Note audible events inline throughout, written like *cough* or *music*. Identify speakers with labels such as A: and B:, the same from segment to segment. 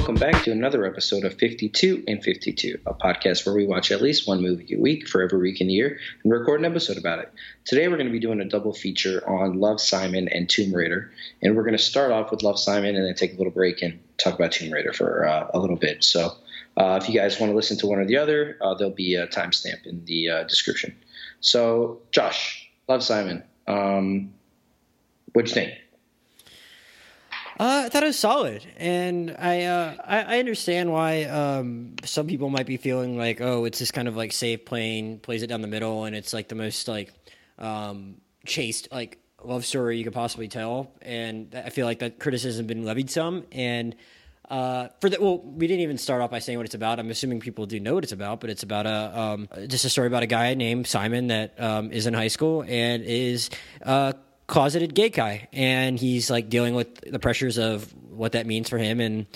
A: welcome back to another episode of 52 and 52, a podcast where we watch at least one movie a week for every week in the year and record an episode about it. Today we're going to be doing a double feature on Love Simon and Tomb Raider, and we're going to start off with Love Simon and then take a little break and talk about Tomb Raider for uh, a little bit. So uh, if you guys want to listen to one or the other, uh, there'll be a timestamp in the uh, description. So, Josh, Love Simon, um, what'd you think?
B: Uh, I thought it was solid, and I uh, I, I, understand why um, some people might be feeling like, oh, it's this kind of like safe playing, plays it down the middle, and it's like the most like um, chaste like love story you could possibly tell, and I feel like that criticism has been levied some, and uh, for the well, we didn't even start off by saying what it's about. I'm assuming people do know what it's about, but it's about a um, just a story about a guy named Simon that um, is in high school and is uh, closeted gay guy and he's like dealing with the pressures of what that means for him and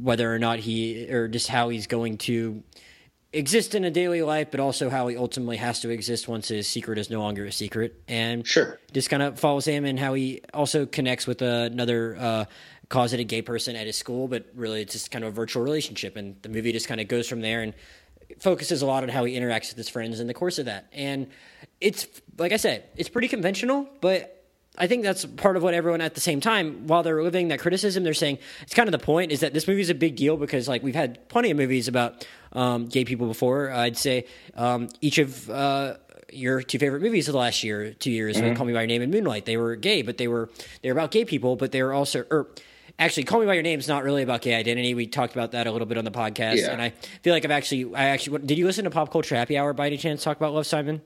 B: whether or not he or just how he's going to exist in a daily life but also how he ultimately has to exist once his secret is no longer a secret. And
A: sure.
B: just kind of follows him and how he also connects with another uh, closeted gay person at his school but really it's just kind of a virtual relationship and the movie just kind of goes from there and focuses a lot on how he interacts with his friends in the course of that. And it's like i said it's pretty conventional but I think that's part of what everyone at the same time, while they're living that criticism, they're saying it's kind of the point is that this movie is a big deal because like we've had plenty of movies about um, gay people before. I'd say um, each of uh, your two favorite movies of the last year, two years, mm-hmm. Call Me by Your Name and Moonlight, they were gay, but they were they were about gay people, but they were also or actually call me by your name is not really about gay identity we talked about that a little bit on the podcast yeah. and i feel like i've actually i actually did you listen to pop culture happy hour by any chance talk about love simon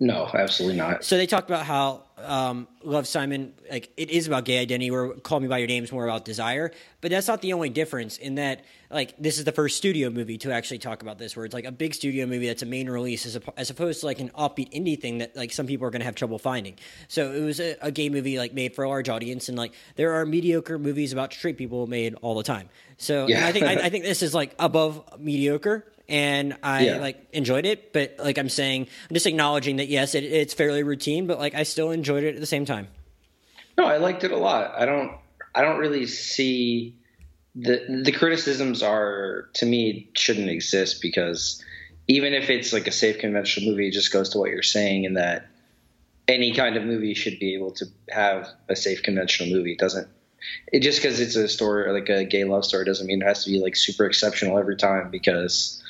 A: no absolutely not
B: so they talked about how um, Love Simon, like it is about gay identity, or Call Me by Your Name is more about desire. But that's not the only difference. In that, like this is the first studio movie to actually talk about this, where it's like a big studio movie that's a main release, as, a, as opposed to like an offbeat indie thing that like some people are going to have trouble finding. So it was a, a, gay movie like made for a large audience, and like there are mediocre movies about straight people made all the time. So yeah. I think I, I *laughs* think this is like above mediocre and I yeah. like enjoyed it. But like I'm saying, I'm just acknowledging that yes, it, it's fairly routine, but like I still enjoyed it at the same time.
A: No, I liked it a lot. I don't, I don't really see the the criticisms are to me shouldn't exist because even if it's like a safe conventional movie, it just goes to what you're saying in that any kind of movie should be able to have a safe conventional movie. It doesn't it just because it's a story like a gay love story doesn't mean it has to be like super exceptional every time because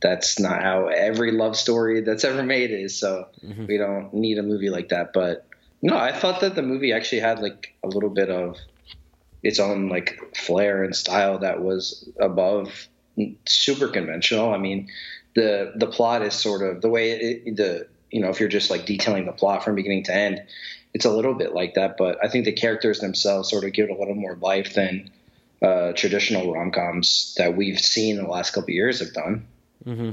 A: that's not how every love story that's ever made is. So mm-hmm. we don't need a movie like that. But no, I thought that the movie actually had like a little bit of its own like flair and style that was above super conventional. I mean, the the plot is sort of the way it, the you know if you're just like detailing the plot from beginning to end, it's a little bit like that. But I think the characters themselves sort of give it a little more life than uh, traditional rom coms that we've seen in the last couple of years have done. Mm-hmm.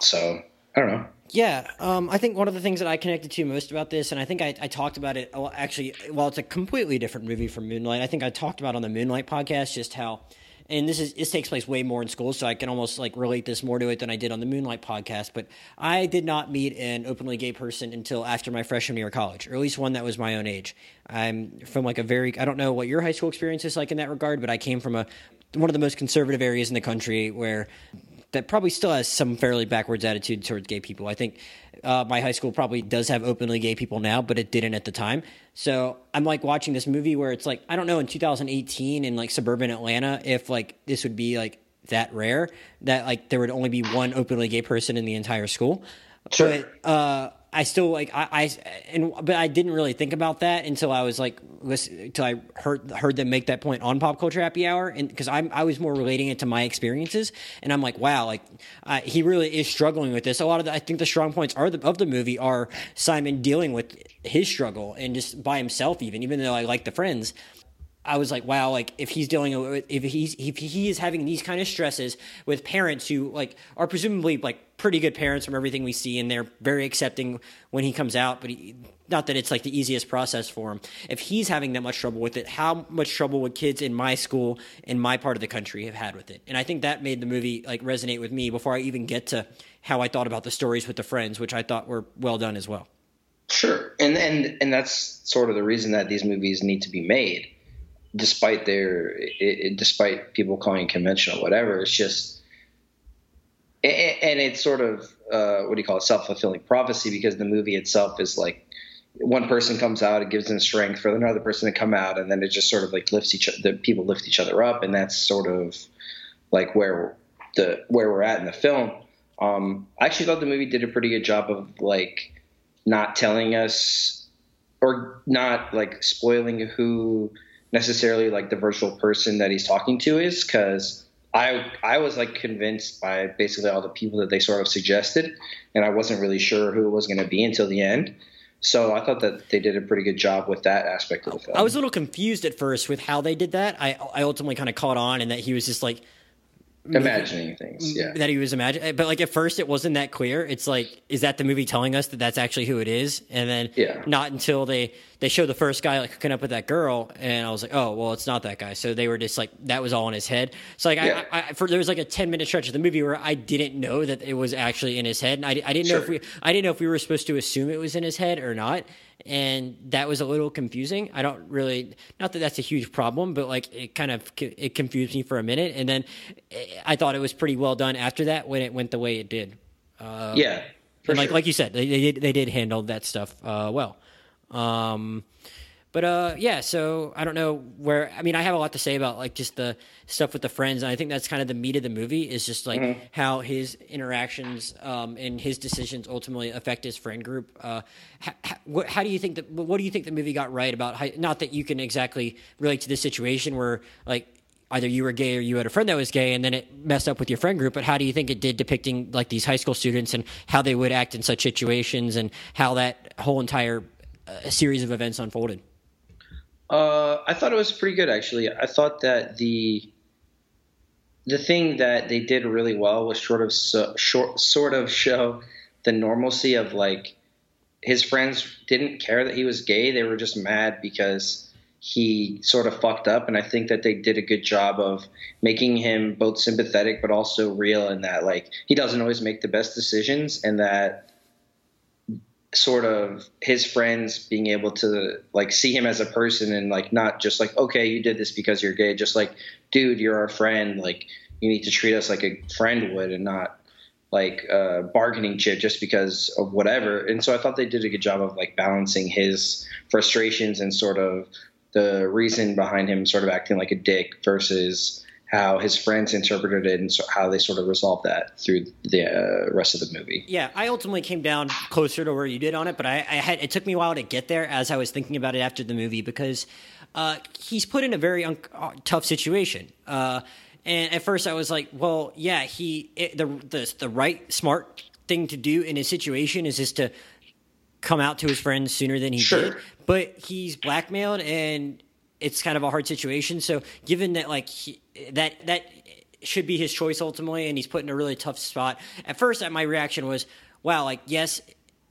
A: So I don't know.
B: Yeah, um, I think one of the things that I connected to most about this, and I think I, I talked about it actually, well, it's a completely different movie from Moonlight. I think I talked about on the Moonlight podcast just how, and this is this takes place way more in school, so I can almost like relate this more to it than I did on the Moonlight podcast. But I did not meet an openly gay person until after my freshman year of college, or at least one that was my own age. I'm from like a very, I don't know what your high school experience is like in that regard, but I came from a one of the most conservative areas in the country where that probably still has some fairly backwards attitude towards gay people. I think uh, my high school probably does have openly gay people now, but it didn't at the time. So I'm like watching this movie where it's like I don't know in 2018 in like suburban Atlanta if like this would be like that rare that like there would only be one openly gay person in the entire school.
A: Sure.
B: But uh, I still like I, I and but I didn't really think about that until I was like listen until I heard heard them make that point on Pop Culture Happy Hour and because I'm I was more relating it to my experiences and I'm like wow like he really is struggling with this. A lot of the, I think the strong points are the, of the movie are Simon dealing with his struggle and just by himself even even though I like the friends I was like, wow, like if he's dealing with, if he's, if he is having these kind of stresses with parents who like are presumably like pretty good parents from everything we see, and they're very accepting when he comes out, but he, not that it's like the easiest process for him. If he's having that much trouble with it, how much trouble would kids in my school, in my part of the country, have had with it? And I think that made the movie like resonate with me before I even get to how I thought about the stories with the friends, which I thought were well done as well.
A: Sure, and and and that's sort of the reason that these movies need to be made despite their it, it, despite people calling it conventional, whatever. It's just and it's sort of uh, what do you call it self fulfilling prophecy because the movie itself is like one person comes out, it gives them strength for another person to come out, and then it just sort of like lifts each the people lift each other up, and that's sort of like where the where we're at in the film. Um, I actually thought the movie did a pretty good job of like not telling us or not like spoiling who necessarily like the virtual person that he's talking to is because I I was like convinced by basically all the people that they sort of suggested, and I wasn't really sure who it was going to be until the end. So I thought that they did a pretty good job with that aspect of the film.
B: I was a little confused at first with how they did that. I I ultimately kind of caught on, and that he was just like
A: imagining things yeah
B: that he was imagining eh, but like at first it wasn't that clear it's like is that the movie telling us that that's actually who it is and then
A: yeah.
B: not until they they show the first guy like hooking up with that girl and i was like oh well it's not that guy so they were just like that was all in his head so like yeah. I, I, for there was like a 10 minute stretch of the movie where i didn't know that it was actually in his head and i, I didn't sure. know if we i didn't know if we were supposed to assume it was in his head or not and that was a little confusing. I don't really, not that that's a huge problem, but like it kind of it confused me for a minute, and then I thought it was pretty well done after that when it went the way it did.
A: Uh, yeah,
B: and like sure. like you said, they, they did they did handle that stuff uh, well. Um, but uh, yeah, so I don't know where. I mean, I have a lot to say about like just the stuff with the friends, and I think that's kind of the meat of the movie is just like mm-hmm. how his interactions um, and his decisions ultimately affect his friend group. Uh, how, how, how, do you think that? What do you think the movie got right about? How, not that you can exactly relate to this situation where like either you were gay or you had a friend that was gay and then it messed up with your friend group but how do you think it did depicting like these high school students and how they would act in such situations and how that whole entire uh, series of events unfolded
A: uh, I thought it was pretty good actually. I thought that the the thing that they did really well was sort of so, short, sort of show the normalcy of like his friends didn't care that he was gay. They were just mad because he sort of fucked up. And I think that they did a good job of making him both sympathetic but also real in that like he doesn't always make the best decisions and that sort of his friends being able to like see him as a person and like not just like okay you did this because you're gay just like dude you're our friend like you need to treat us like a friend would and not like a bargaining chip just because of whatever. And so i thought they did a good job of like balancing his frustrations and sort of the reason behind him sort of acting like a dick versus how his friends interpreted it and so how they sort of resolved that through the uh, rest of the movie.
B: Yeah, I ultimately came down closer to where you did on it, but I, I, had it took me a while to get there as I was thinking about it after the movie because uh, he's put in a very un- uh, tough situation. Uh, and at first, I was like, "Well, yeah, he it, the, the the right smart thing to do in his situation is just to come out to his friends sooner than he
A: sure.
B: did." But he's blackmailed and it's kind of a hard situation. So given that like he, that that should be his choice ultimately, and he's put in a really tough spot. At first, my reaction was, "Wow, like yes,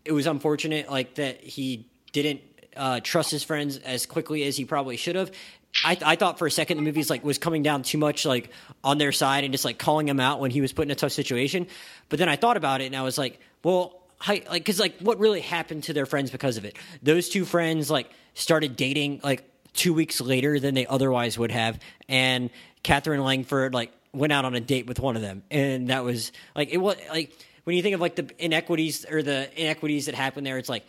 B: it was unfortunate like that he didn't uh, trust his friends as quickly as he probably should have." I, I thought for a second the movie's like was coming down too much like on their side and just like calling him out when he was put in a tough situation. But then I thought about it and I was like, well, like because like what really happened to their friends because of it? Those two friends like started dating like two weeks later than they otherwise would have. And Katherine Langford like went out on a date with one of them, and that was like it was like when you think of like the inequities or the inequities that happened there, it's like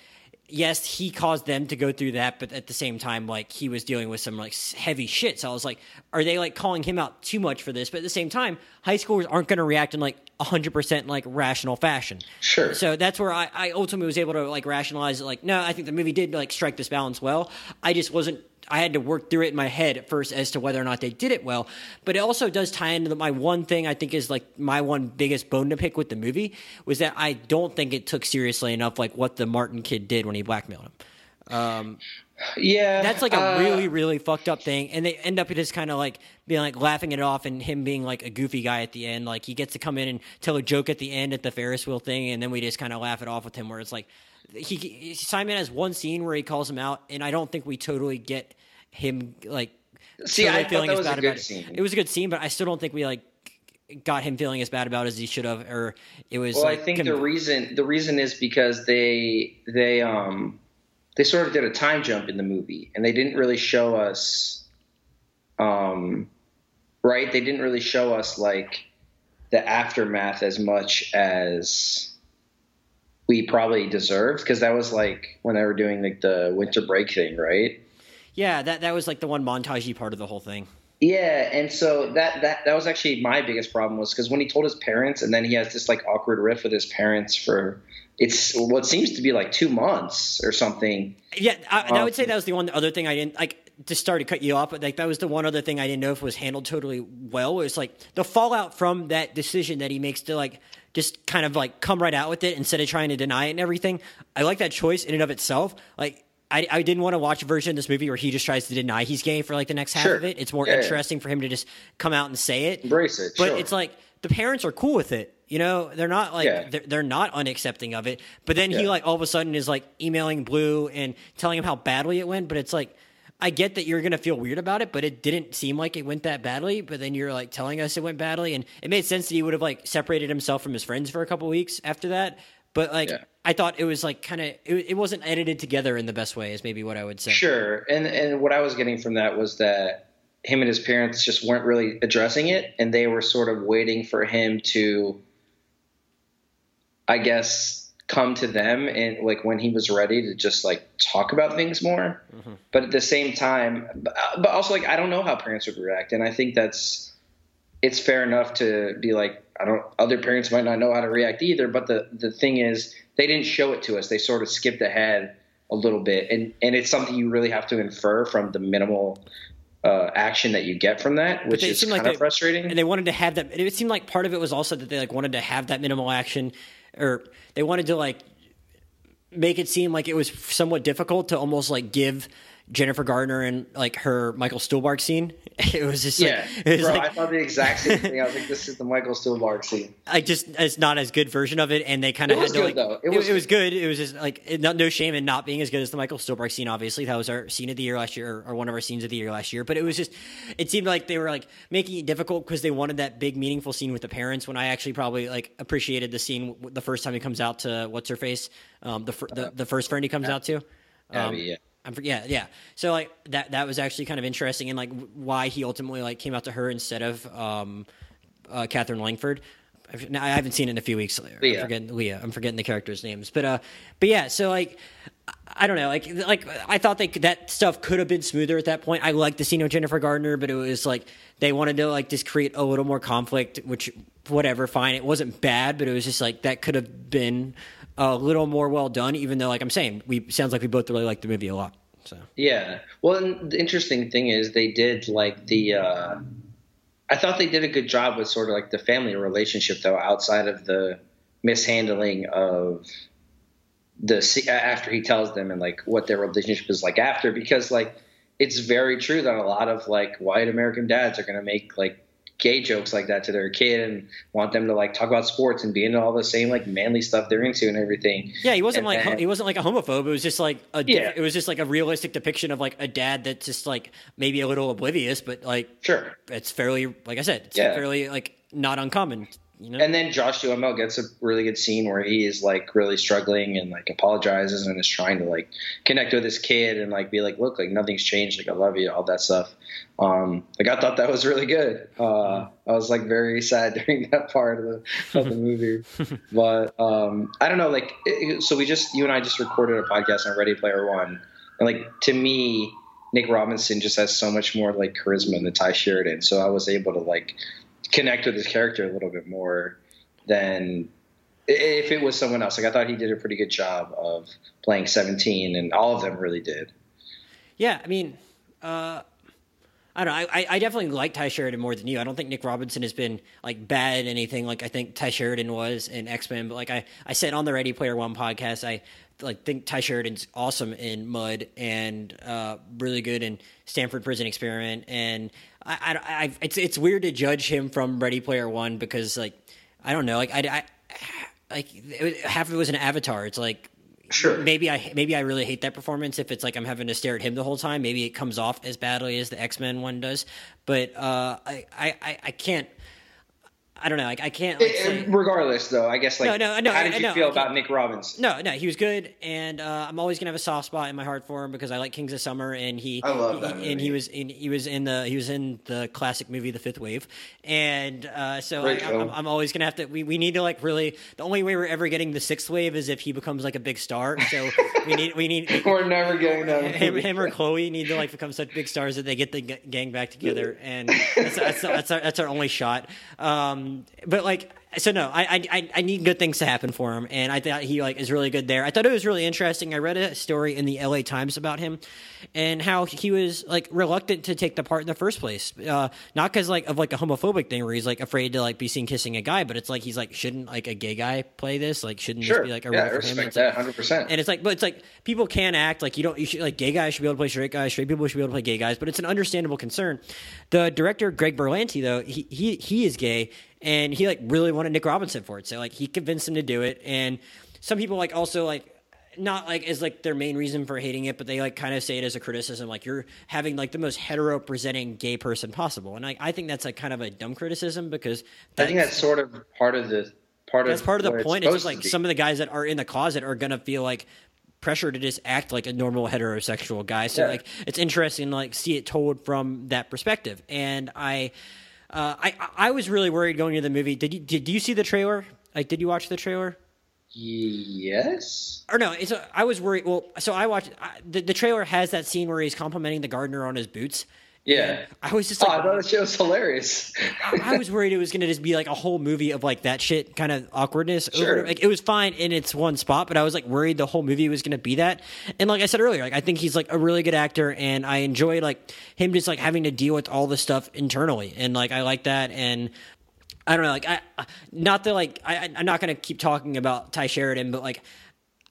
B: yes, he caused them to go through that, but at the same time, like he was dealing with some like heavy shit. So I was like, are they like calling him out too much for this? But at the same time, high schoolers aren't going to react in like hundred percent like rational fashion.
A: Sure.
B: So that's where I, I ultimately was able to like rationalize it. Like, no, I think the movie did like strike this balance well. I just wasn't I had to work through it in my head at first as to whether or not they did it well. But it also does tie into my one thing I think is like my one biggest bone to pick with the movie was that I don't think it took seriously enough like what the Martin kid did when he blackmailed him. Um,
A: yeah,
B: that's like a uh, really really fucked up thing, and they end up just kind of like being like laughing it off, and him being like a goofy guy at the end. Like he gets to come in and tell a joke at the end at the Ferris wheel thing, and then we just kind of laugh it off with him. Where it's like he Simon has one scene where he calls him out, and I don't think we totally get him like
A: see I feeling that was a good scene.
B: It. it was a good scene, but I still don't think we like got him feeling as bad about as he should have or it was
A: well
B: like,
A: i think the reason the reason is because they they um they sort of did a time jump in the movie and they didn't really show us um, right? They didn't really show us like the aftermath as much as we probably deserved because that was like when they were doing like the winter break thing, right?
B: Yeah, that that was like the one montagey part of the whole thing.
A: Yeah, and so that that that was actually my biggest problem was because when he told his parents, and then he has this like awkward riff with his parents for it's what seems to be like two months or something.
B: Yeah, I, um, I would say that was the one other thing I didn't like to start to cut you off, but like that was the one other thing I didn't know if was handled totally well. It was like the fallout from that decision that he makes to like just kind of like come right out with it instead of trying to deny it and everything. I like that choice in and of itself. Like I, I didn't want to watch a version of this movie where he just tries to deny he's gay for like the next half
A: sure.
B: of it. It's more
A: yeah,
B: interesting
A: yeah.
B: for him to just come out and say it,
A: embrace it.
B: But
A: sure.
B: it's like the parents are cool with it. You know, they're not like
A: Yeah.
B: they're, they're not unaccepting of it. But then he like all of a sudden is like emailing Blue and telling him how badly it went. But it's like I get that you're gonna feel weird about it, but it didn't seem like it went that badly. But then you're like telling us it went badly, and it made sense that he would have like separated himself from his friends for a couple weeks after that. But like
A: Yeah.
B: I thought it was like kind of it, it wasn't edited together in the best way, is maybe what I would say.
A: Sure, and and what I was getting from that was that him and his parents just weren't really addressing it, and they were sort of waiting for him to, I guess, come to them and like when he was ready to just like talk about things more. But at the same time, but also like I don't know how parents would react, and I think that's it's fair enough to be like I don't. Other parents might not know how to react either, but the the thing is they didn't show it to us. They sort of skipped ahead a little bit, and and it's something you really have to infer from the minimal uh, action that you get from that, which is kind
B: like
A: of
B: they-
A: frustrating.
B: and they wanted to have that. It seemed like part of it was also that they like wanted to have that minimal action, or they wanted to like make it seem like it was somewhat difficult to almost like give Jennifer Garner and like her Michael Stuhlbarg scene. *laughs* It was just like,
A: yeah,
B: it was
A: bro,
B: like,
A: I thought the exact same *laughs* thing. I was like, this is the Michael Stuhlbarg scene.
B: I just it's not as good version of it, and they kind of
A: It
B: had to
A: good,
B: like
A: though. It
B: it,
A: was
B: it was good. It was just like it, no, no shame in not being as good as the Michael Stuhlbarg scene. Obviously, that was our scene of the year last year, or, or one of our scenes of the year last year. But it was just it seemed like they were like making it difficult because they wanted that big meaningful scene with the parents. When I actually probably like appreciated the scene w- the first time he comes out to what's her face, um, the, the the first friend he comes out to. Um,
A: Abby, yeah.
B: I'm for, yeah, yeah. So like that that was actually kind of interesting, and like why he ultimately like came out to her instead of um, uh, Katherine Langford. I've, I haven't seen it in a few weeks. I'm
A: Leah.
B: forgetting Leah. I'm forgetting the characters' names, but uh, but yeah. So like, I- I don't know. Like like I thought they that stuff could have been smoother at that point. I liked the scene with Jennifer Garner, but it was like they wanted to like just create a little more conflict, which whatever, fine. It wasn't bad, but it was just like that could have been a little more well done. Even though, like I'm saying, we sounds like we both really like the movie a lot. So.
A: Yeah. Well, the interesting thing is they did like the. Uh, I thought they did a good job with sort of like the family relationship though, outside of the mishandling of the after he tells them and like what their relationship is like after because like it's very true that a lot of like white American dads are gonna make like gay jokes like that to their kid and want them to like talk about sports and be into all the same like manly stuff they're into and everything.
B: Yeah, he wasn't
A: And
B: like
A: then-
B: he wasn't like a homophobe. It was just like a
A: Yeah.
B: it was just like a realistic depiction of like a dad that's just like maybe a little oblivious, but like
A: Sure.
B: it's fairly like I said, it's
A: Yeah.
B: fairly like not uncommon. You know,
A: And then Josh Duhamel gets a really good scene where he is like really struggling and like apologizes and is trying to like connect with his kid and like be like, look, like nothing's changed, like I love you, all that stuff. Um, like I thought that was really good. Uh, I was like very *laughs* sad during that part of the of the movie, *laughs* but um, I don't know. Like, it, so we just you and I just recorded a podcast on Ready Player One, and like to me, Nick Robinson just has so much more like charisma than Tye Sheridan. So I was able to like connect with his character a little bit more than if it was someone else. Like I thought he did a pretty good job of playing 17, and all of them really did.
B: yeah, I mean, uh, I don't know. I, I definitely like Tye Sheridan more than you. I don't think Nick Robinson has been like bad at anything like I think Tye Sheridan was in X Men. But like I, I said on the Ready Player One podcast, I like think Tye Sheridan's awesome in Mud and uh, really good in Stanford Prison Experiment. And I, I, I, it's it's weird to judge him from Ready Player One because like I don't know, like I, I like it, half of it was an Avatar. It's like
A: Sure.
B: maybe I maybe I really hate that performance if it's like I'm having to stare at him the whole time. Maybe it comes off as badly as the X Men one does, but uh, I, I I- I can't. I don't know. Like I can't. Like, say,
A: regardless, though, I guess like
B: No, no, no,
A: how did you
B: no,
A: feel about Nick Robbins?
B: no, no, he was good, and uh, I'm always gonna have a soft spot in my heart for him because I like Kings of Summer, and he,
A: I love that
B: he- and he was in, he was in the he was in the classic movie The Fifth Wave, and uh, so I, I'm. I'm always gonna have to. We, we need to like really. The only way we're ever getting the sixth wave is if he becomes like a big star. So we need we need *laughs*
A: We're never getting that. *laughs*
B: him, him or Chloe need to like become such big stars that they get the g- gang back together, and that's that's, that's, our, that's our only shot. Um, but like, so no, I, I I- need good things to happen for him, and I thought he like is really good there. I thought it was really interesting. I read a story in the L.A. Times about him and how he was like reluctant to take the part in the first place, uh, not because like of like a homophobic thing where he's like afraid to like be seen kissing a guy, but it's like he's like shouldn't like a gay guy play this? Like shouldn't
A: Sure.
B: this be like a
A: yeah,
B: role
A: I
B: for him?
A: respect that 100. percent
B: and it's like, but it's like people can act like you don't. You should like gay guys should be able to play straight guys. Straight people should be able to play gay guys. But it's an understandable concern. The director Greg Berlanti though he he he is gay and he like really wanted Nick Robinson for it. So like he convinced him to do it. And some people like also like not like as like their main reason for hating it, but they like kind of say it as a criticism, like you're having like the most hetero presenting gay person possible. And I, I think that's like kind of a dumb criticism because
A: I think that's sort of part of the part
B: that's
A: of
B: part of the point. It's just like some of the guys that are in the closet are gonna feel like pressure to just act like a normal heterosexual guy. So
A: Yeah.
B: like it's interesting to like see it told from that perspective. And I uh, I I was really worried going into the movie. Did you did you see the trailer? Like did you watch the trailer?
A: Yes.
B: Or no, it's a, I was worried. Well, so I watched I, the the trailer has that scene where he's complimenting the gardener on his boots.
A: Yeah.
B: I was just
A: Oh, I thought the shit was hilarious.
B: I was worried it was going to just be like a whole movie of like that shit kind of awkwardness.
A: Sure.
B: Over, like it was fine in its one spot, but I was like worried the whole movie was going to be that. And like I said earlier, like I think he's like a really good actor, and I enjoy like him just like having to deal with all the stuff internally, and like I like that. And I don't know, like I not that like I- I'm not going to keep talking about Tye Sheridan, but like.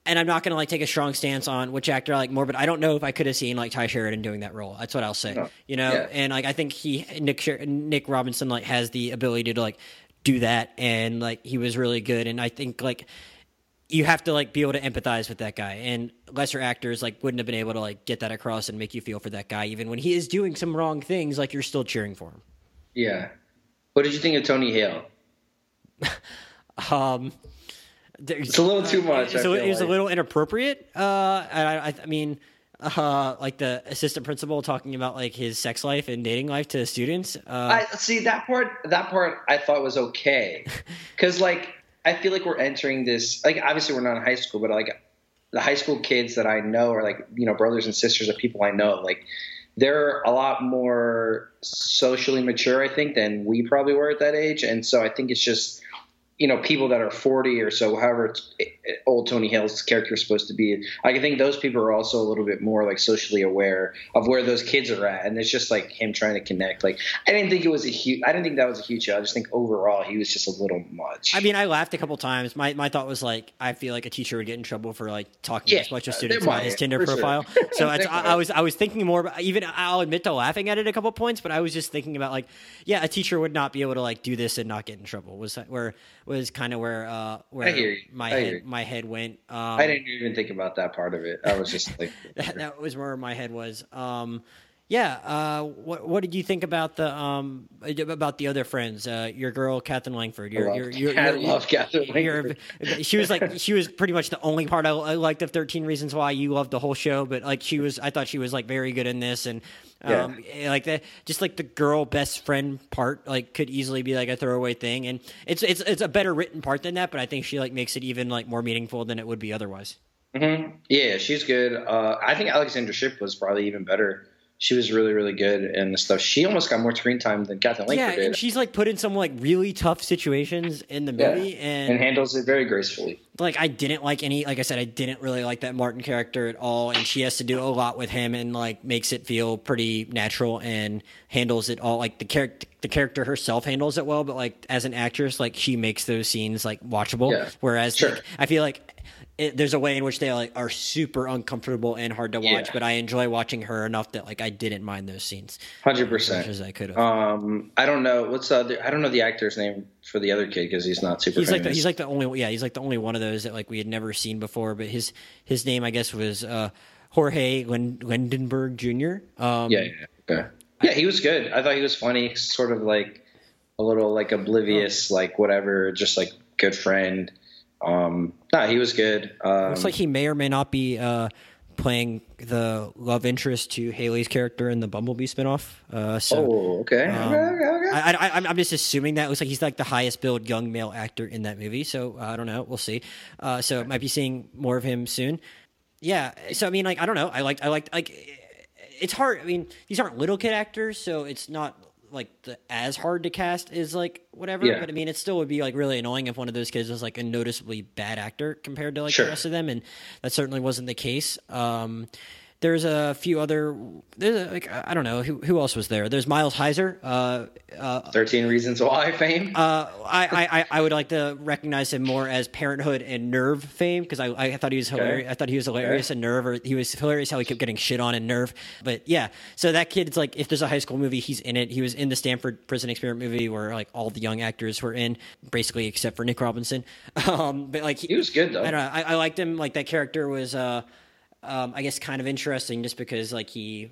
B: And I'm not going to like take a strong stance on which actor I like more, but I don't know if I could have seen like Tye Sheridan doing that role. That's what I'll say.
A: No.
B: You know,
A: Yeah.
B: and like I think he Nick Nick Robinson like has the ability to like do that, and like he was really good. And I think like you have to like be able to empathize with that guy, and lesser actors like wouldn't have been able to like get that across and make you feel for that guy, even when he is doing some wrong things. Like you're still cheering for him.
A: Yeah. What did you think of Tony Hale? *laughs*
B: Um,
A: It's a little too much.
B: So
A: I
B: a,
A: feel
B: it was a little inappropriate. Uh, and I, I, I mean, uh, like the assistant principal talking about like his sex life and dating life to the students. Uh,
A: I see that part. That part I thought was okay, *laughs* because like I feel like we're entering this. Like obviously we're not in high school, but like the high school kids that I know are like you know brothers and sisters of people I know. Like they're a lot more socially mature, I think, than we probably were at that age, and so I think it's just you know people that are 40 or so however it's- old tony hale's character is supposed to be i think those people are also a little bit more like socially aware of where those kids are at and it's just like him trying to connect like i didn't think it was a huge i didn't think that was a huge show i just think overall he was just a little much
B: I mean, I laughed a couple times. My my thought was like, I feel like a teacher would get in trouble for like talking
A: Yeah,
B: as much as
A: uh,
B: students about his Tinder
A: for sure.
B: profile. So *laughs* it's, I. I was I was thinking more. About, even I'll admit to laughing at it a couple points, but I was just thinking about like, yeah, a teacher would not be able to like do this and not get in trouble. Was that where was kind of where uh where
A: I hear you.
B: my
A: I
B: head my head went. Um,
A: i didn't even think about that part of it i was just like *laughs*
B: that, that was where my head was. Um, yeah. Uh, what what did you think about the um about the other friends? Uh, your girl, Kathleen Langford. Your,
A: I
B: your,
A: love-
B: your,
A: I
B: your-
A: love Katherine
B: your-
A: Langford.
B: she was like she was pretty much the only part I, I liked of Thirteen Reasons Why. You loved the whole show, but like she was, I thought she was like very good in this, and um, like that, just like the girl best friend part, like could easily be like a throwaway thing, and it's it's it's a better written part than that, but I think she like makes it even like more meaningful than it would be otherwise.
A: Mhm. Yeah, she's good. Uh, I think Alexandra Shipp was probably even better. She was really, really good in the stuff. She almost got more screen time than Kathleen
B: Yeah,
A: Langford
B: and
A: did,
B: she's like put in some like really tough situations in the
A: Yeah.
B: movie,
A: and
B: and
A: handles it very gracefully.
B: like I didn't like any. Like I said, I didn't really like that Martin character at all, and she has to do a lot with him, and like makes it feel pretty natural and handles it all. Like the character, the character herself handles it well, but like as an actress, like she makes those scenes like watchable.
A: Yeah.
B: Whereas
A: Sure.
B: like, I feel like. It, there's a way in which they like are super uncomfortable and hard to watch,
A: Yeah.
B: but I enjoy watching her enough that like I didn't mind those scenes
A: Hundred percent.
B: as I could have.
A: Um, I don't know what's the other. I don't know the actor's name for the other kid because he's not super.
B: he's like the,
A: famous.
B: he's like the only yeah he's like the only one of those that like we had never seen before but his his name i guess was uh jorge Lind- lindenberg jr um
A: yeah, yeah, okay. yeah. He was good. I thought he was funny. Sort of like a little like oblivious, like whatever, just like good friend. Um, nah, he was good. Um,
B: Looks like he may or may not be uh, playing the love interest to Hailee's character in the Bumblebee spinoff. Uh, so
A: oh, okay.
B: Um,
A: okay, okay, okay.
B: I, I, I'm- I'm just assuming that it looks like he's like the highest billed young male actor in that movie. So uh, I don't know. We'll see. Uh, so might be seeing more of him soon. Yeah. So I mean, like I don't know. I liked. I liked. like it's hard. I mean, these aren't little kid actors, so it's not like the, as hard to cast as like whatever.
A: Yeah.
B: But I mean, it still would be like really annoying if one of those kids was like a noticeably bad actor compared to like
A: Sure.
B: the rest of them, and that certainly wasn't the case. Um, there's a few other. There's a, like I don't know who who else was there. There's Miles Heizer. Uh, uh,
A: Thirteen Reasons Why fame.
B: uh, I, I, I would like to recognize him more as Parenthood and Nerve fame because I, I thought he was hilarious. I thought he was hilarious in Nerve, or he was hilarious how he kept getting shit on in Nerve. But yeah, so that kid, it's like if there's a high school movie, he's in it. He was in the Stanford Prison Experiment movie where like all the young actors were in, basically except for Nick Robinson. *laughs* Um, but like
A: he was good though.
B: I don't know. I, I liked him. Like that character was, uh, um, I guess, kind of interesting just because like he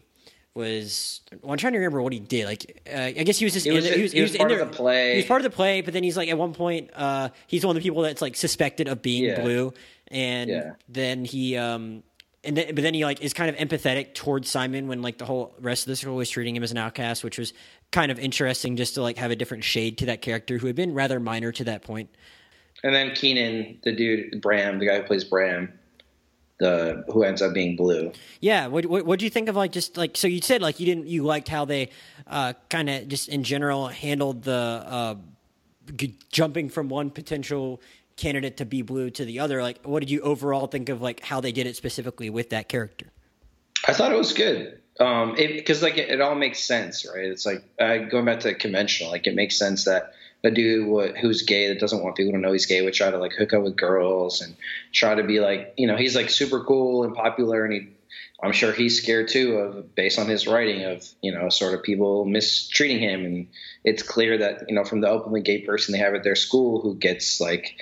B: was. Well, I'm trying to remember what he did. Like, uh, I guess he was just.
A: He was
B: in, he was,
A: he was part of the play.
B: He was part of the play, but then he's like at one point, uh, he's one of the people that's like suspected of being
A: Yeah.
B: blue, and
A: Yeah.
B: then he. Um, and then, but then he like is kind of empathetic towards Simon when like the whole rest of the school was treating him as an outcast, which was kind of interesting just to like have a different shade to that character who had been rather minor to that point.
A: And then Keiynan, the dude Bram, the guy who plays Bram, the who ends up being blue.
B: Yeah, what what what do you think of like just like so you said like you didn't you liked how they uh, kind of just in general handled the uh, g- jumping from one potential candidate to be blue to the other like what did you overall think of like how they did it specifically with that character?
A: I thought it was good. Um, because like it, it all makes sense, right? It's like uh, going back to conventional. Like it makes sense that a dude who- who's gay that doesn't want people to know he's gay would try to like hook up with girls and try to be like, you know, he's like super cool and popular, and he, I'm sure he's scared too of based on his writing of you know sort of people mistreating him, and it's clear that you know from the openly gay person they have at their school who gets like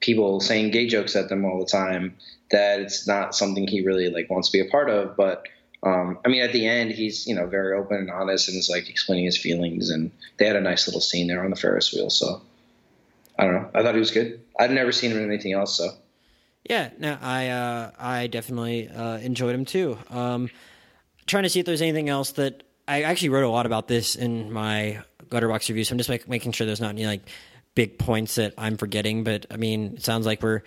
A: people saying gay jokes at them all the time that it's not something he really like wants to be a part of. But um, I mean, at the end, he's you know very open and honest, and is like explaining his feelings. And they had a nice little scene there on the Ferris wheel. So I don't know. I thought he was good. I'd never seen him in anything else. So
B: Yeah, no, I uh, I definitely uh, enjoyed him too. Um, trying to see if there's anything else that I actually wrote a lot about this in my Letterboxd review. So I'm just make, making sure there's not any like big points that I'm forgetting. But I mean, it sounds like we're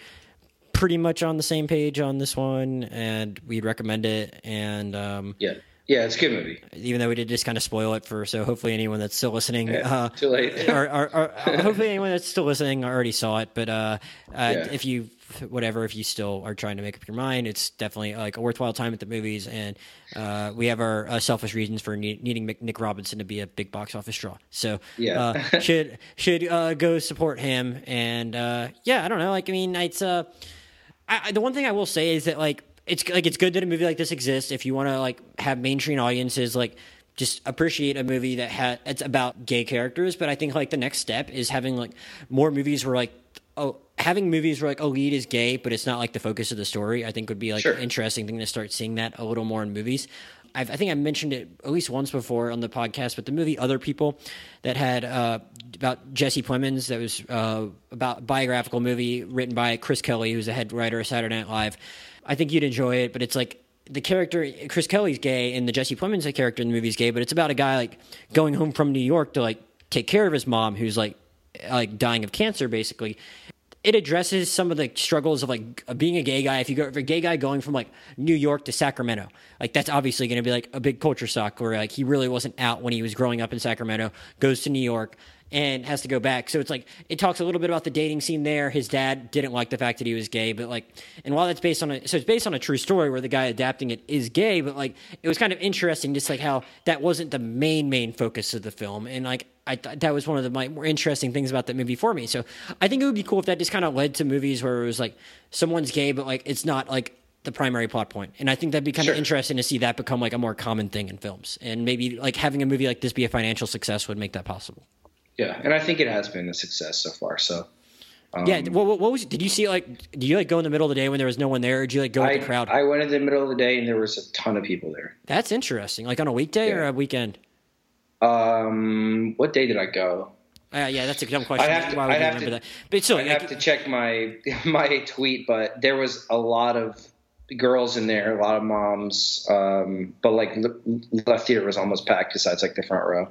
B: pretty much on the same page on this one, and we'd recommend it. And um,
A: yeah, yeah, it's a good movie.
B: even though we did just kind of spoil it for, so hopefully anyone that's still listening,
A: Yeah,
B: uh,
A: too late.
B: or, or, or hopefully anyone that's still listening already saw it. But uh, uh,
A: Yeah.
B: if you, whatever, if you still are trying to make up your mind, it's definitely like a worthwhile time at the movies. And uh, we have our uh, selfish reasons for need, needing Nick Robinson to be a big box office draw. So
A: Yeah.
B: uh, *laughs* should should uh, go support him. And uh, yeah, I don't know. Like I mean, it's uh, I, I- the one thing I will say is that like it's like it's good that a movie like this exists if you want to like have mainstream audiences like just appreciate a movie that had it's about gay characters but i think like the next step is having like more movies where like oh having movies where like a lead is gay but it's not like the focus of the story i think would be like
A: Sure.
B: an interesting thing to start seeing that a little more in movies I've, i think i mentioned it at least once before on the podcast but the movie other people that had uh, about jesse plemons that was uh, about a biographical movie written by chris kelly who's the head writer of saturday night live i think you'd enjoy it but it's like the character Chris Kelly's gay and the Jesse Plemons character in the movie is gay, but it's about a guy like going home from New York to like take care of his mom who's like like dying of cancer basically. It addresses some of the struggles of like being a gay guy. If you go if a gay guy going from like New York to Sacramento, like that's obviously going to be like a big culture shock where like he really wasn't out when he was growing up in Sacramento, goes to New York and has to go back. So it's like it talks a little bit about the dating scene there. His dad didn't like the fact that he was gay, but like, and while that's based on a, so it's based on a true story where the guy adapting it is gay, but like it was kind of interesting, just like how that wasn't the main main focus of the film, and like I thought that was one of the my, more interesting things about that movie for me. So I think it would be cool if that just kind of led to movies where it was like someone's gay, but like it's not like the primary plot point. And I think that'd be kind
A: Sure.
B: of interesting to see that become like a more common thing in films. And maybe like having a movie like this be a financial success would make that possible.
A: Yeah, and I think it has been a success so far. So um,
B: yeah. What, what, was? Did you see like? Did you like go in the middle of the day when there was no one there, or did you like go with
A: I,
B: the crowd?
A: I went in the middle of the day and there was a ton of people there.
B: That's interesting. Like on a weekday or a weekend?
A: Um, what day did I go?
B: Uh, yeah, that's a dumb question.
A: I'd have to-
B: Why would
A: I'd
B: you
A: have
B: remember
A: to-
B: that? But
A: I
B: like,
A: have to check my *laughs* my tweet, but there was a lot of girls in there, a lot of moms. Um, but like l- left theater was almost packed, besides like the front row.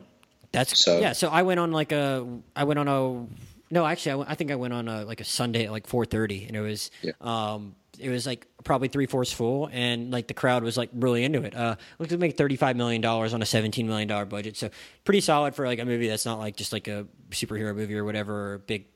B: That's
A: So-
B: yeah. So I went on like a I went on a no actually I, went- I think I went on a like a Sunday at like four thirty and it was
A: Yeah.
B: um it was like probably three fourths full and like the crowd was like really into it. Uh, looked to make thirty five million dollars on a seventeen million dollar budget, so pretty solid for like a movie that's not like just like a superhero movie or whatever or big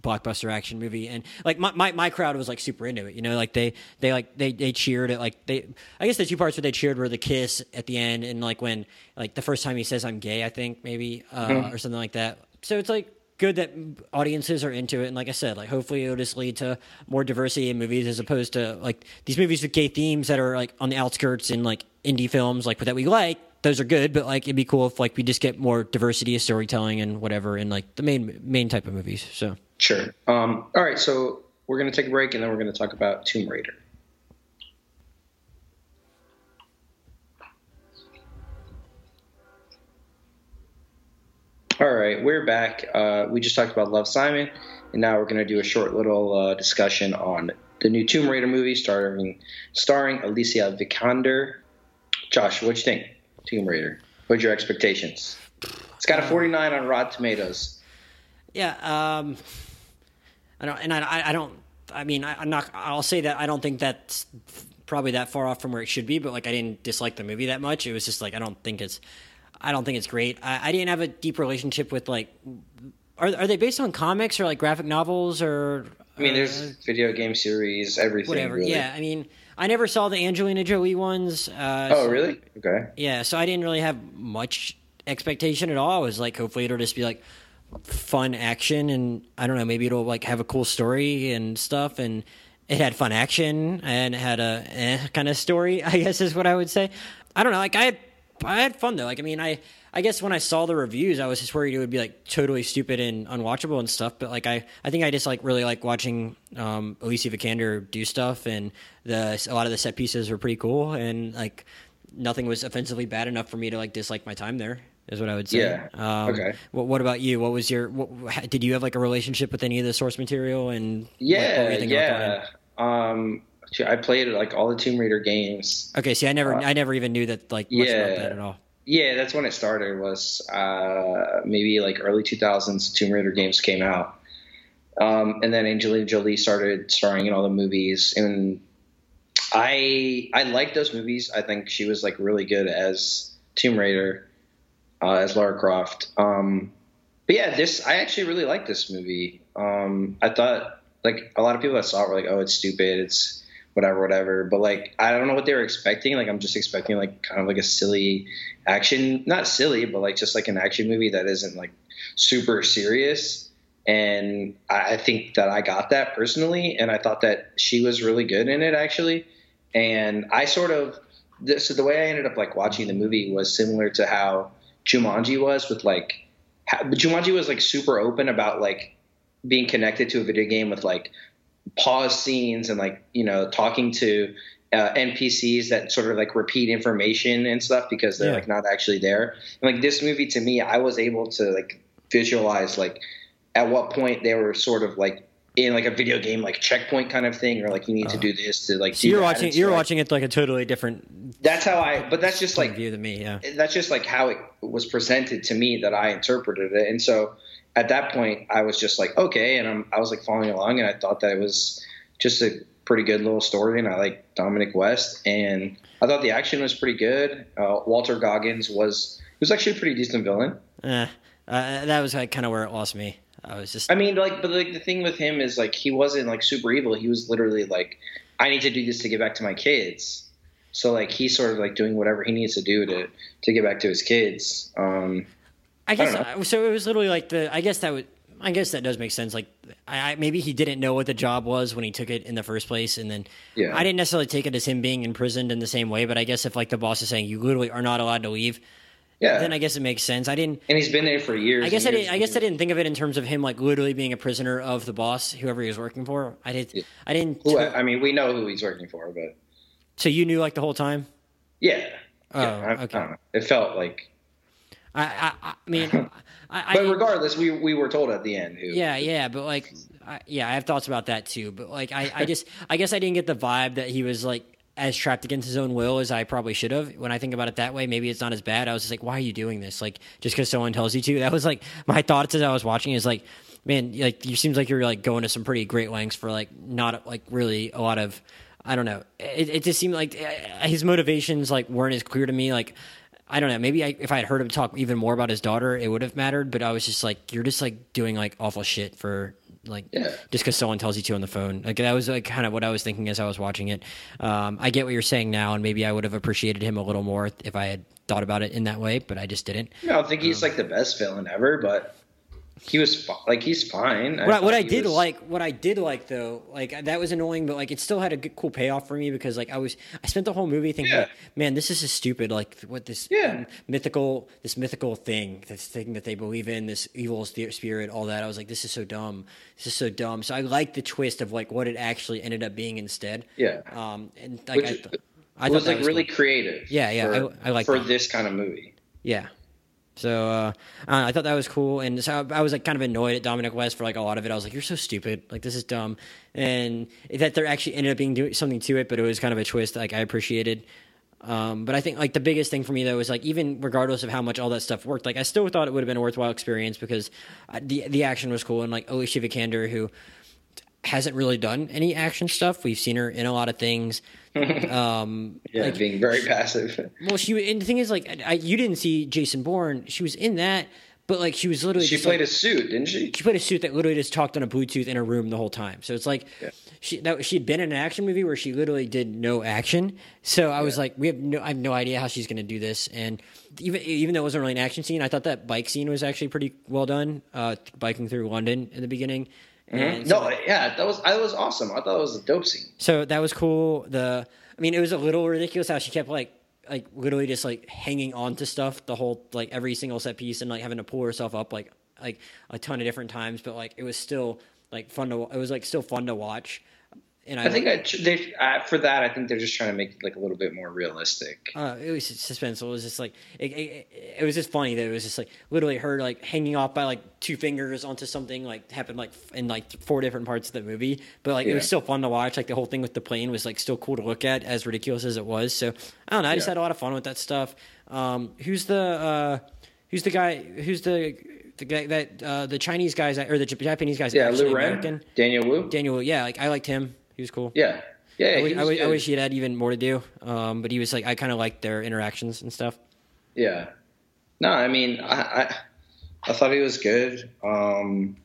B: blockbuster action movie. And like my, my, my crowd was like super into it you know? Like they they like they, they cheered it like they i guess the two parts where they cheered were the kiss at the end and like when like the first time he says i'm gay i think maybe uh, or something like that. So it's like good that audiences are into it. And like i said like hopefully it'll just lead to more diversity in movies as opposed to like these movies with gay themes that are like on the outskirts in like indie films like that we like those are good. But like it'd be cool if like we just get more diversity of storytelling and whatever in like the main main type of movies so
A: Sure. Um, all right, so we're gonna take a break, and then we're gonna talk about Tomb Raider. All right, we're back. Uh, we just talked about Love Simon, and now we're going to do a short little uh, discussion on the new Tomb Raider movie starring starring Alicia Vikander. Josh, what you think? Tomb Raider. What's your expectations? It's got a 49 on Rotten Tomatoes.
B: Yeah, um, I don't, and I, I don't. I mean, I, I'm not. I'll say that I don't think that's probably that far off from where it should be. But like, I didn't dislike the movie that much. It was just like I don't think it's. I don't think it's great. I, I didn't have a deep relationship with like. Are are they based on comics or like graphic novels or?
A: I mean,
B: uh,
A: there's video game series, everything.
B: whatever.
A: really.
B: Yeah, I mean, I never saw the Angelina Jolie ones. Uh,
A: Oh,
B: so-
A: really? Okay.
B: yeah, so I didn't really have much expectation at all. I was like, hopefully it'll just be like fun action, and I don't know, maybe it'll like have a cool story and stuff. And it had fun action and it had a eh, kind of story, *laughs* I guess is what I would say. I don't know, like I had, I had fun though. Like I mean, I I guess when I saw the reviews, I was just worried it would be like totally stupid and unwatchable and stuff. But like I, I think I just like really like watching um, Vikander do stuff, and the a lot of the set pieces were pretty cool, and like nothing was offensively bad enough for me to like dislike my time there. Is what I would say.
A: Yeah.
B: Um,
A: Okay.
B: What, what about you? What was your? What, did you have like a relationship with any of the source material? And what- what
A: Yeah,
B: you thinking about
A: yeah. Um, I played like all the Tomb Raider games.
B: Okay, see, I never,
A: Uh,
B: I never even knew that like much
A: yeah.
B: about that at all.
A: Yeah, that's when it started. Was uh, maybe like early 2000s. Tomb Raider games came out, um, and then Angelina Jolie started starring in all the movies, and I I like those movies. I think she was like really good as Tomb Raider, uh, as Lara Croft. Um, but yeah, this I actually really like this movie. Um, I thought like a lot of people that saw it were like, oh, it's stupid, it's whatever, whatever. But like, I don't know what they were expecting. Like, I'm just expecting like kind of like a silly action, not silly, but like just like an action movie that isn't like super serious. And I think that I got that personally, and I thought that she was really good in it actually. And I sort of so the way I ended up like watching the movie was similar to how Jumanji was with like how, Jumanji was like super open about like being connected to a video game with like pause scenes and like you know talking to uh, NPCs that sort of like repeat information and stuff because they're
B: Yeah.
A: like not actually there. And like this movie to me, I was able to like visualize like at what point they were sort of like in like a video game like checkpoint kind of thing or like you need to do this to like
B: So you're watching, you're
A: like,
B: watching it like a totally different
A: that's how I but that's just like
B: view than me. Yeah.
A: that's just like how it was presented to me that I interpreted it. And so at that point, I was just like, okay, and I'm, I was like following along, and I thought that it was just a pretty good little story, and I like Dominic West, and I thought the action was pretty good. Uh, Walton Goggins was was actually a pretty decent villain.
B: Eh, uh, that was like kind of where it lost me. I was just
A: I mean, like, but like the thing with him is like he wasn't like super evil. He was literally like, I need to do this to get back to my kids. So like he's sort of like doing whatever he needs to do to to get back to his kids. Um,
B: I guess I so. It was literally like the. I guess that would. I guess that does make sense. Like, I, I maybe he didn't know what the job was when he took it in the first place, and then
A: Yeah.
B: I didn't necessarily take it as him being imprisoned in the same way. But I guess if like the boss is saying you literally are not allowed to leave,
A: yeah,
B: then I guess it makes sense. I didn't.
A: and he's been there for years.
B: I guess I
A: and
B: didn't. I
A: years.
B: guess I didn't think of it in terms of him like literally being a prisoner of the boss, whoever he was working for. I did. I didn't.
A: Who, I mean, we know who he's working for, but
B: so you knew like the whole time.
A: yeah,
B: Oh,
A: yeah I, I
B: okay.
A: know. It felt like
B: I, I, I mean, *laughs* I,
A: But
B: I,
A: regardless, we we were told at the end who.
B: yeah, yeah, but like, I, yeah, I have thoughts about that too. But like, I, I just, I guess I didn't get the vibe that he was like as trapped against his own will as I probably should have. When I think about it that way, maybe it's not as bad. I was just like, why are you doing this? Like, just because someone tells you to. *laughs* That was like my thoughts as I was watching. Is like, man, like you seems like you're like going to some pretty great lengths for like not like really a lot of. I don't know. It, it just seemed like uh, his motivations like weren't as clear to me. Like, I don't know. Maybe I, if I had heard him talk even more about his daughter, it would have mattered. But I was just like, you're just like doing like awful shit for like
A: Yeah.
B: just because someone tells you to on the phone. Like that was like kind of what I was thinking as I was watching it. Um, I get what you're saying now, and maybe I would have appreciated him a little more if I had thought about it in that way, but I just didn't.
A: I don't think he's
B: Um,
A: like the best villain ever, but he was like he's fine.
B: What, I- what I did
A: was-
B: like, what I did like though, like that was annoying, but like it still had a good, cool payoff for me because like I was, I spent the whole movie thinking,
A: Yeah.
B: like, man, this is just stupid. Like what this
A: Yeah.
B: mythical, this mythical thing, this thing that they believe in, this evil spirit, all that. I was like, this is so dumb. This is so dumb. So I like the twist of like what it actually ended up being instead.
A: Yeah.
B: Um, and like
A: Which
B: I, th- I
A: was like really
B: cool.
A: creative.
B: Yeah, yeah,
A: for,
B: I- I like
A: for
B: that.
A: this kind of movie.
B: Yeah. So uh, I thought that was cool, and so I was like kind of annoyed at Dominic West for like a lot of it. I was like, "You're so stupid! Like this is dumb," and that there actually ended up being do- something to it, but it was kind of a twist. Like I appreciated. Um, but I think like the biggest thing for me though was like even regardless of how much all that stuff worked, like I still thought it would have been a worthwhile experience because uh, the the action was cool and like Alicia Vikander who hasn't really done any action stuff. We've seen her in a lot of things. *laughs* Um,
A: Yeah,
B: like,
A: being very passive. *laughs*
B: well, she and the thing is, like, I, you didn't see Jason Bourne. She was in that, but like, she was literally
A: She played
B: like,
A: a suit, didn't she?
B: she played a suit that literally just talked on a Bluetooth in a room the whole time. So it's like
A: Yeah.
B: she that she'd been in an action movie where she literally did no action. So I was like, we have no, I have no idea how she's going to do this. And even even though it wasn't really an action scene, I thought that bike scene was actually pretty well done. Uh, biking through London in the beginning. And mm-hmm. so-
A: No, yeah, that was that was awesome. I thought it was a dope scene.
B: so that was cool. The I mean, it was a little ridiculous how she kept like like literally just like hanging on to stuff the whole like every single set piece and like having to pull herself up like like a ton of different times. But like it was still like fun to it was like still fun to watch. And I,
A: I think I, they uh, for that. I think they're just trying to make it like a little bit more realistic.
B: uh, it was suspenseful. It was just like it, it, it was just funny that it was just like literally her like hanging off by like two fingers onto something like happened like in like four different parts of the movie. But like it was still fun to watch. Like the whole thing with the plane was like still cool to look at, as ridiculous as it was. So I don't know. I just
A: Yeah.
B: had a lot of fun with that stuff. Um, who's the uh, who's the guy? Who's the the guy that uh, the Chinese guys or the Japanese guys?
A: Yeah, Lu Ren,
B: American?
A: Daniel Wu.
B: Daniel. Wu. Yeah, like I liked him. He was cool.
A: yeah, yeah.
B: I wish, I, wish, I wish he had had even more to do. Um, but he was like, I kind of liked their interactions and stuff.
A: Yeah. No, I mean, I I, I thought he was good. Um,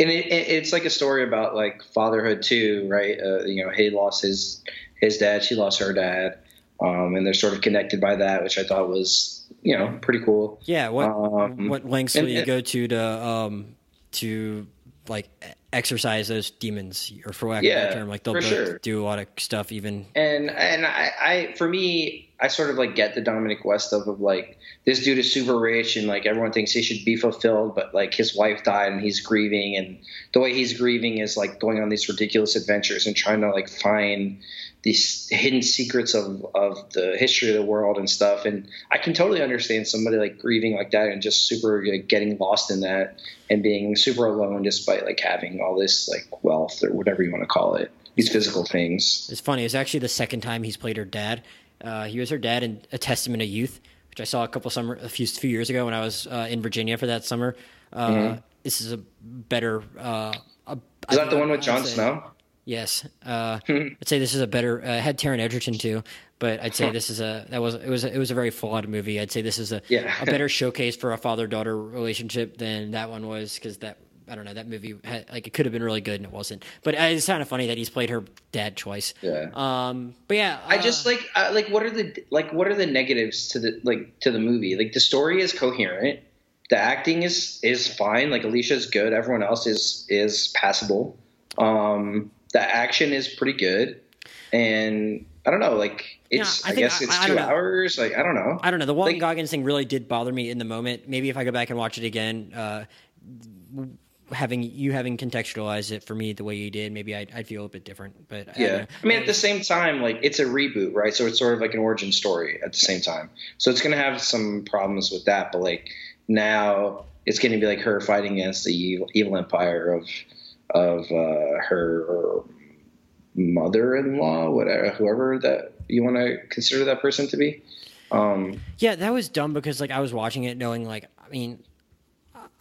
A: and it, it, it's like a story about like fatherhood too, right? Uh, you know, he lost his his dad, she lost her dad, um, and they're sort of connected by that, which I thought was you know pretty cool.
B: Yeah. What
A: Um,
B: what lengths
A: and-
B: will you
A: and-
B: go to to um to like exercise those demons, or for lack of a better term, like they'll both
A: sure.
B: do a lot of stuff. Even
A: and and I, I for me I sort of like get the Dominic West stuff of like this dude is super rich and like everyone thinks he should be fulfilled, but like his wife died and he's grieving and the way he's grieving is like going on these ridiculous adventures and trying to like find these hidden secrets of of the history of the world and stuff and I can totally understand somebody like grieving like that and just super like, getting lost in that and being super alone despite like having all this like wealth or whatever you want to call it these physical things
B: it's funny. It's actually the second time he's played her dad. Uh, he was her dad in A Testament of Youth, which I saw a couple summer a few few years ago when I was uh, in Virginia for that summer. Uh, This is a better. Uh, a,
A: Mm-hmm. Is that the one with Jon Snow?
B: Yes, uh, *laughs* I'd say this is a better. Uh, had Taron Egerton too, but I'd say this is a that was it was it was a very flawed movie. I'd say this is a
A: Yeah.
B: a better *laughs* showcase for a father daughter relationship than that one was because that I don't know that movie had, like it could have been really good and it wasn't. But uh, it's kind of funny that he's played her dad twice.
A: Yeah.
B: Um. But yeah,
A: I just
B: uh,
A: like uh, like what are the like what are the negatives to the like to the movie? Like the story is coherent, the acting is is fine. Like Alicia's good, everyone else is is passable. Um, the action is pretty good, and I don't know. Like it's
B: Yeah, I
A: I, guess it's
B: I
A: two hours. Like I don't know.
B: I don't know. The Walton
A: Like-
B: Goggins thing really did bother me in the moment. Maybe if I go back and watch it again, uh, having you having contextualized it for me the way you did, maybe I'd, I'd feel a bit different. But
A: yeah, I, I mean, at the same time, like it's a reboot, right? So it's sort of like an origin story at the same time. So it's going to have some problems with that, but like now it's going to be like her fighting against the evil, evil empire of of uh, her mother-in-law, whatever, whoever that you want to consider that person to be. Um,
B: yeah, that was dumb because like I was watching it knowing like I mean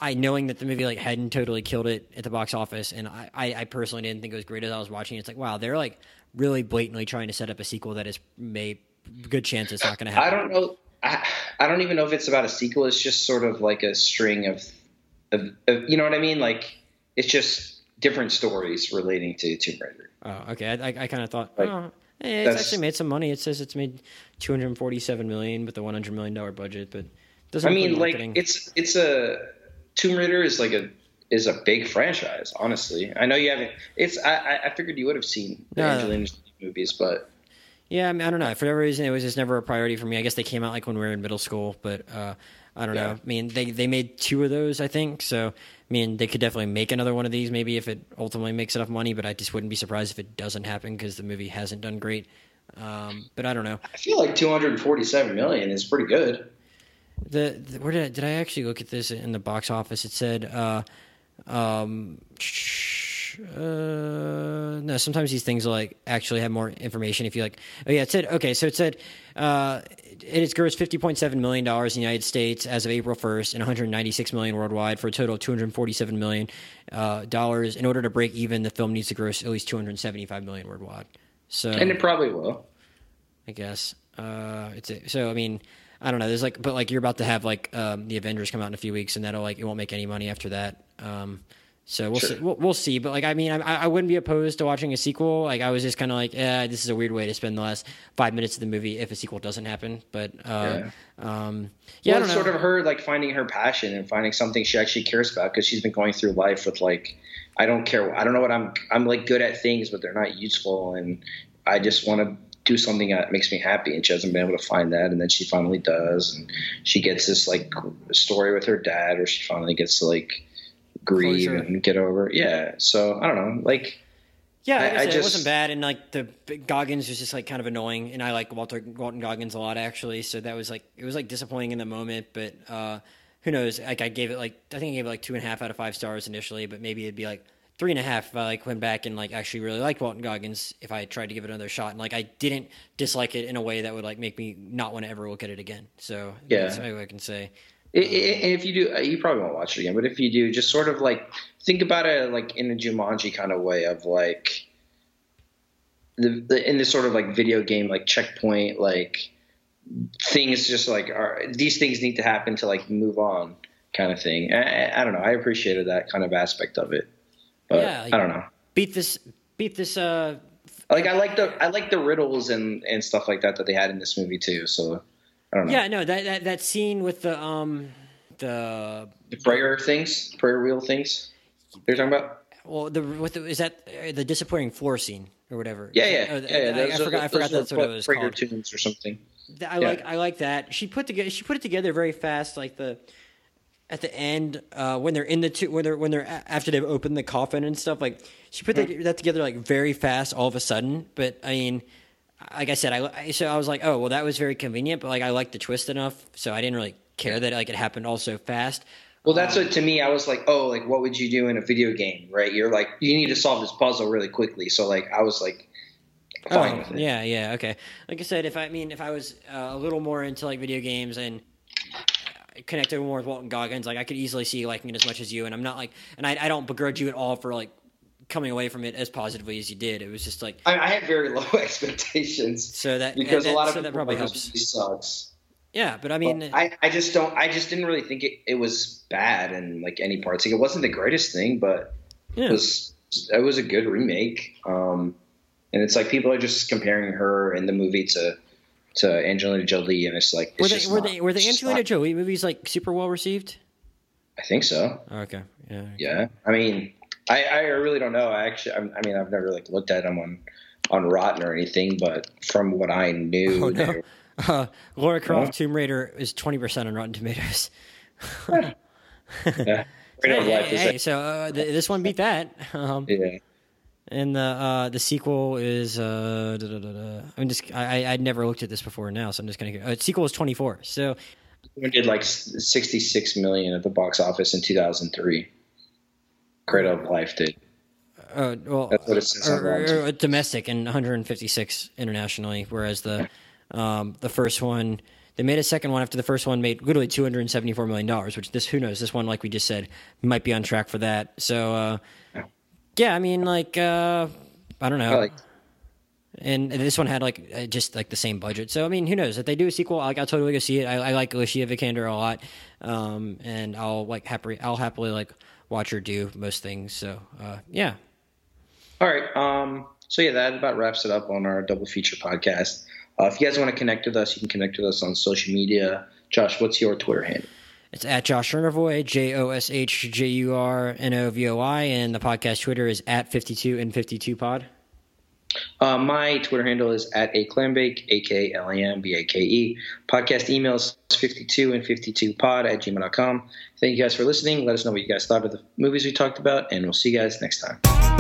B: I knowing that the movie like hadn't totally killed it at the box office, and I, I, I personally didn't think it was great as I was watching. It's like wow, they're like really blatantly trying to set up a sequel that is may good chance it's not going to happen.
A: I don't know. I, I don't even know if it's about a sequel. It's just sort of like a string of, of, of you know what I mean? Like it's just different stories relating to Tomb Raider.
B: Oh, okay. I, I, I kind of thought, like, oh, eh, it's actually made some money. It says it's made 247 million with a 100 million dollar budget, but
A: doesn't. I mean, like it's it's a Tomb Raider is like a is a big franchise. Honestly, I know you haven't. It's I I figured you would have seen the no. Angelina movies, but
B: yeah, I, mean, I don't know. For whatever reason, it was just never a priority for me. I guess they came out like when we were in middle school, but uh, I don't yeah. know. I mean, they they made two of those, I think. So I mean, they could definitely make another one of these, maybe if it ultimately makes enough money. But I just wouldn't be surprised if it doesn't happen because the movie hasn't done great. Um, but I don't know.
A: I feel like 247 million is pretty good.
B: The, the, where did I, did I actually look at this in the box office? It said, uh, um, uh, no. Sometimes these things like actually have more information. If you like, oh yeah, it said okay. So it said uh, it has grossed fifty point seven million dollars in the United States as of April first, and one hundred ninety six million worldwide for a total of two hundred forty seven million uh, dollars. In order to break even, the film needs to gross at least two hundred seventy five million worldwide. So
A: and it probably will.
B: I guess uh, it's a, so. I mean, I don't know. There's like, but like you're about to have like um, the Avengers come out in a few weeks, and that'll like it won't make any money after that. Um, so we'll sure. see. We'll, we'll, see. But like, I mean, I, I wouldn't be opposed to watching a sequel. Like, I was just kind of like, yeah, this is a weird way to spend the last five minutes of the movie if a sequel doesn't happen. But uh, yeah, um,
A: yeah, well, it's sort of her like finding her passion and finding something she actually cares about because she's been going through life with like, I don't care. I don't know what I'm. I'm like good at things, but they're not useful, and I just want to do something that makes me happy and she hasn't been able to find that and then she finally does and she gets this like story with her dad or she finally gets to like grieve Closure. and get over it. yeah so i don't know like
B: yeah, I, I, I just, it wasn't bad, and like the Goggins was just like kind of annoying, and I like Walter Walton Goggins a lot actually. So that was like it was like disappointing in the moment, but uh, who knows? Like I gave it like I think I gave it like two and a half out of five stars initially, but maybe it'd be like three and a half if I like went back and like actually really liked Walton Goggins if I tried to give it another shot and like I didn't dislike it in a way that would like make me not want to ever look at it again. So yeah, that's what I can say.
A: And if you do, uh, you probably won't watch it again. But if you do, just sort of like think about it like in a Jumanji kind of way of like the, the in this sort of like video game like checkpoint like things just like are these things need to happen to like move on kind of thing. I, I don't know. I appreciated that kind of aspect of it. But yeah, like, I don't know.
B: Beat this. Beat this. Uh,
A: like I like the I like the riddles and and stuff like that that they had in this movie too. So I don't know.
B: Yeah, no that that, that scene with the um the
A: the prayer things, prayer wheel things. They're talking about.
B: Well, the with the, is that uh, the disappointing floor scene or whatever?
A: Yeah, yeah, oh, yeah. yeah. I,
B: I, forgot. I forgot that's what it was prayer called.
A: tunes or something.
B: I yeah. like I like that. She put together she put it together very fast, like the at the end uh, when they're in the two when they're when they're after they've opened the coffin and stuff like she put that, mm. that together like very fast all of a sudden. But i mean like i said I, so i was like oh well that was very convenient but like i liked the twist enough so i didn't really care that like it happened all so fast.
A: Well that's um, what to me i was like oh like what would you do in a video game right? You're like you need to solve this puzzle really quickly. So like i was like fine oh,
B: yeah yeah okay. Like i said if i mean if i was uh, a little more into like video games and connected more with Walton Goggins. Like I could easily see liking it as much as you, and I'm not like, and I, I don't begrudge you at all for like coming away from it as positively as you did. It was just like
A: I, I had very *laughs* low expectations.
B: So that
A: because
B: that,
A: a lot of
B: so that probably helps.
A: Sucks.
B: Yeah, but I mean,
A: well, I, I just don't. I just didn't really think it, it was bad in like any parts. Like it wasn't the greatest thing, but yeah. it was it was a good remake. Um, and it's like people are just comparing her in the movie to to Angelina Jolie, and it's like
B: it's were they were they were the Angelina not, Jolie movies like super well received?
A: I think so.
B: Oh, okay. Yeah. Okay.
A: Yeah. I mean, I, I really don't know. I actually, I, I mean, I've never like looked at them on on Rotten or anything, but from what I knew,
B: oh, no. *laughs* uh, Lara Croft Tomb Raider is twenty percent on Rotten Tomatoes. *laughs*
A: yeah. *laughs* Of
B: Hey, hey, hey, so uh, th- this one beat that. Um,
A: yeah.
B: And the uh, the sequel is uh, da, da, da, da. I'm just I I- I'd never looked at this before now, so I'm just gonna. Uh, sequel is 24. So
A: We did like 66 million at the box office in 2003. Cradle of Life did.
B: uh, well,
A: That's what it says
B: or- or- or domestic and 156 internationally, whereas the um, the first one they made a second one after the first one made literally 274 million dollars, which this who knows this one like we just said might be on track for that. So uh, yeah, I mean like uh, I don't know.
A: Like
B: and this one had like uh, just like the same budget. So I mean, who knows? If they do a sequel, like I'll totally go see it. I, I like Alicia Vikander a lot, um, and I'll like happily I'll happily like watch her do most things. So uh, yeah,
A: All right. Um, so yeah, that about wraps it up on our double feature podcast. Uh, if you guys want to connect with us, you can connect with us on social media. Josh, what's your Twitter handle?
B: It's at Josh Jurnovoi, J O S H J U R N O V O I, and the podcast Twitter is at fifty two and fifty two pod.
A: Uh, my Twitter handle is at a a k l a m b a k e. Podcast emails 52 and 52 pod at gmail.com. Thank you guys for listening. Let us know what you guys thought of the movies we talked about, and we'll see you guys next time.